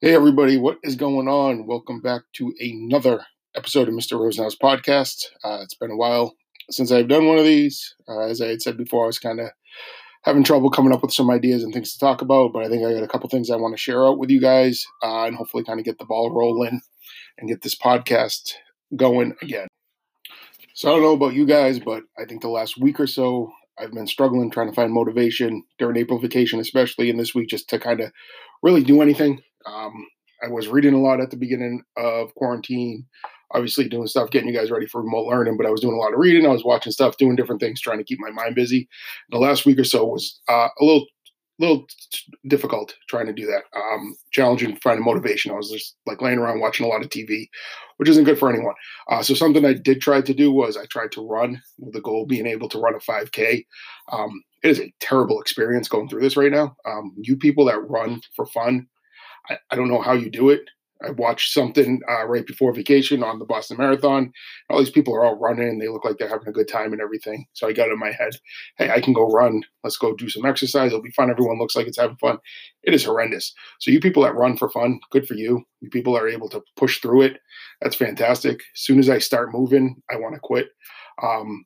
Hey, everybody, what is going on? Welcome back to another episode of Mr. Rosenhaus podcast. Uh, it's been a while since I've done one of these. Uh, as I had said before, I was kind of having trouble coming up with some ideas and things to talk about, but I think I got a couple things I want to share out with you guys uh, and hopefully kind of get the ball rolling and get this podcast going again. So I don't know about you guys, but I think the last week or so, I've been struggling trying to find motivation during April vacation, especially in this week, just to kind of really do anything. Um, I was reading a lot at the beginning of quarantine, obviously doing stuff, getting you guys ready for remote learning, but I was doing a lot of reading. I was watching stuff, doing different things, trying to keep my mind busy. The last week or so was uh, a little little difficult trying to do that. Um, challenging finding motivation. I was just like laying around watching a lot of TV, which isn't good for anyone. Uh, so something I did try to do was I tried to run with the goal being able to run a 5K. Um, it is a terrible experience going through this right now. Um, you people that run for fun, I, I don't know how you do it. I watched something uh, right before vacation on the Boston Marathon. All these people are all running and they look like they're having a good time and everything. So I got in my head, hey, I can go run. Let's go do some exercise. It'll be fun. Everyone looks like it's having fun. It is horrendous. So you people that run for fun, good for you. You people are able to push through it. That's fantastic. As soon as I start moving, I want to quit. Um,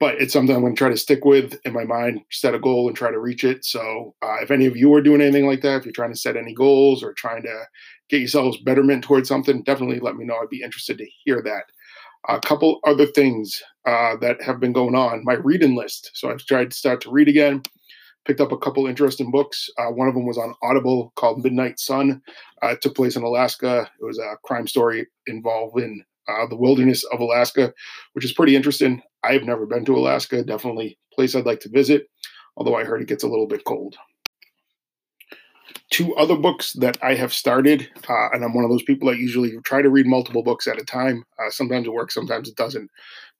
but it's something I'm going to try to stick with in my mind, set a goal and try to reach it. So, uh, if any of you are doing anything like that, if you're trying to set any goals or trying to get yourselves betterment towards something, definitely let me know. I'd be interested to hear that. A couple other things uh, that have been going on. My reading list. So I've tried to start to read again. Picked up a couple interesting books. Uh, one of them was on Audible called Midnight Sun. Uh, it took place in Alaska. It was a crime story involving uh, the wilderness of Alaska, which is pretty interesting. I've never been to Alaska. Definitely place I'd like to visit, although I heard it gets a little bit cold. Two other books that I have started, uh, and I'm one of those people that usually try to read multiple books at a time. Uh, sometimes it works, sometimes it doesn't.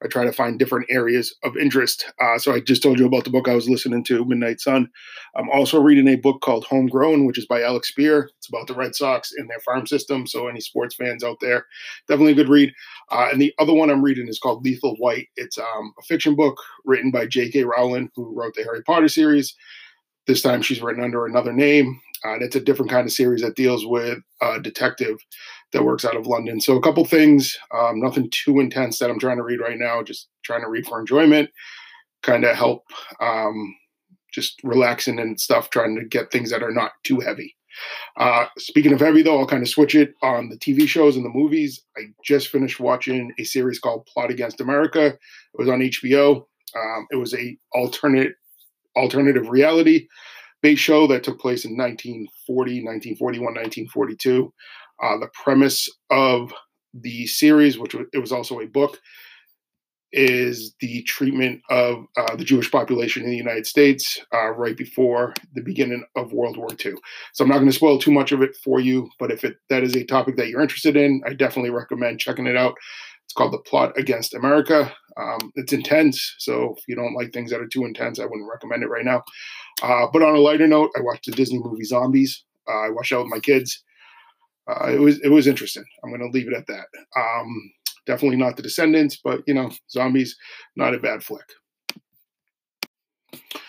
I try to find different areas of interest. Uh, so I just told you about the book I was listening to, Midnight Sun. I'm also reading a book called Homegrown, which is by Alex Speier. It's about the Red Sox and their farm system. So any sports fans out there, definitely a good read. Uh, and the other one I'm reading is called Lethal White. It's um, a fiction book written by J.K. Rowling, who wrote the Harry Potter series. This time she's written under another name. Uh, and it's a different kind of series that deals with a detective that works out of London. So a couple things, um, nothing too intense that I'm trying to read right now. Just trying to read for enjoyment, kind of help, um, just relaxing and stuff. Trying to get things that are not too heavy. Uh, speaking of heavy, though, I'll kind of switch it on the TV shows and the movies. I just finished watching a series called Plot Against America. It was on HBO. Um, it was a alternate alternative reality based show that took place in 1940, 1941, 1942. Uh, the premise of the series, which it was also a book, is the treatment of uh, the Jewish population in the United States uh, right before the beginning of World War II. So I'm not going to spoil too much of it for you, but if it that is a topic that you're interested in, I definitely recommend checking it out. It's called The Plot Against America. Um, it's intense, so if you don't like things that are too intense, I wouldn't recommend it right now. Uh, but on a lighter note, I watched the Disney movie Zombies. Uh, I watched that with my kids uh, it was it was interesting. I'm going to leave it at that. Um, definitely not the Descendants, but you know, zombies, not a bad flick.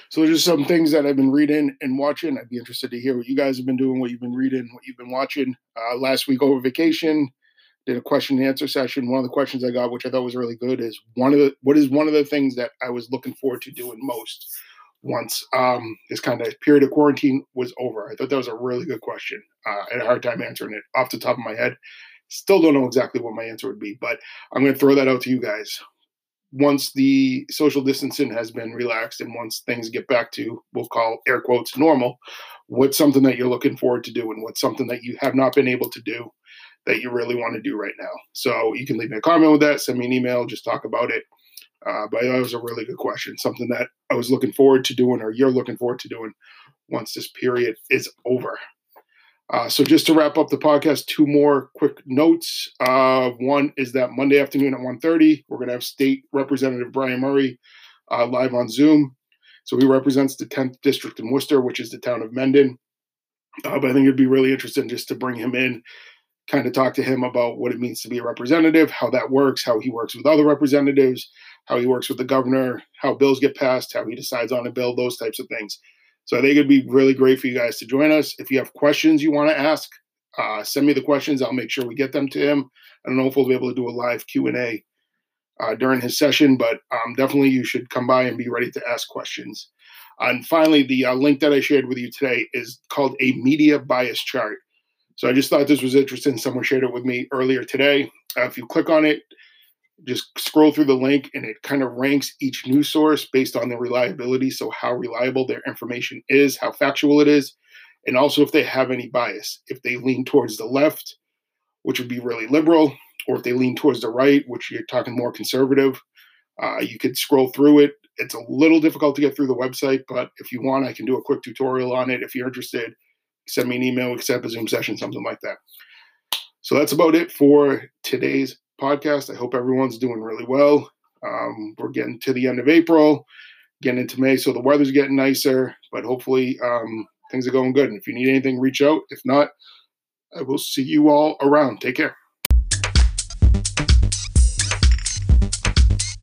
So there's just some things that I've been reading and watching. I'd be interested to hear what you guys have been doing, what you've been reading, what you've been watching. Uh, last week over vacation, did a question and answer session. One of the questions I got, which I thought was really good, is one of the what is one of the things that I was looking forward to doing most once um, this kind of period of quarantine was over? I thought that was a really good question. Uh, I had a hard time answering it off the top of my head. Still don't know exactly what my answer would be, but I'm going to throw that out to you guys. Once the social distancing has been relaxed and once things get back to, we'll call air quotes, normal, what's something that you're looking forward to doing? What's something that you have not been able to do that you really want to do right now? So you can leave me a comment with that, send me an email, just talk about it. Uh, but that was a really good question, something that I was looking forward to doing, or you're looking forward to doing once this period is over. Uh, so just to wrap up the podcast, two more quick notes. Uh, one is that Monday afternoon at 1.30, we're going to have State Representative Brian Murray uh, live on Zoom. So he represents the 10th district in Worcester, which is the town of Mendon. Uh, but I think it'd be really interesting just to bring him in kind of talk to him about what it means to be a representative, how that works, how he works with other representatives, how he works with the governor, how bills get passed, how he decides on a bill, those types of things. So I think it'd be really great for you guys to join us. If you have questions you want to ask, Uh, send me the questions. I'll make sure we get them to him. I don't know if we'll be able to do a live Q and A uh, during his session, but um, definitely you should come by and be ready to ask questions. And finally, the uh, link that I shared with you today is called a media bias chart. So I just thought this was interesting. Someone shared it with me earlier today. Uh, if you click on it, just scroll through the link and it kind of ranks each news source based on their reliability. So, how reliable their information is, how factual it is, and also if they have any bias. If they lean towards the left, which would be really liberal, or if they lean towards the right, which you're talking more conservative, uh, you could scroll through it. It's a little difficult to get through the website, but if you want, I can do a quick tutorial on it. If you're interested, send me an email, accept a Zoom session, something like that. So that's about it for today's podcast. I hope everyone's doing really well. Um, we're getting to the end of April, getting into May, so the weather's getting nicer, but hopefully um, things are going good. And if you need anything, reach out. If not, I will see you all around. Take care.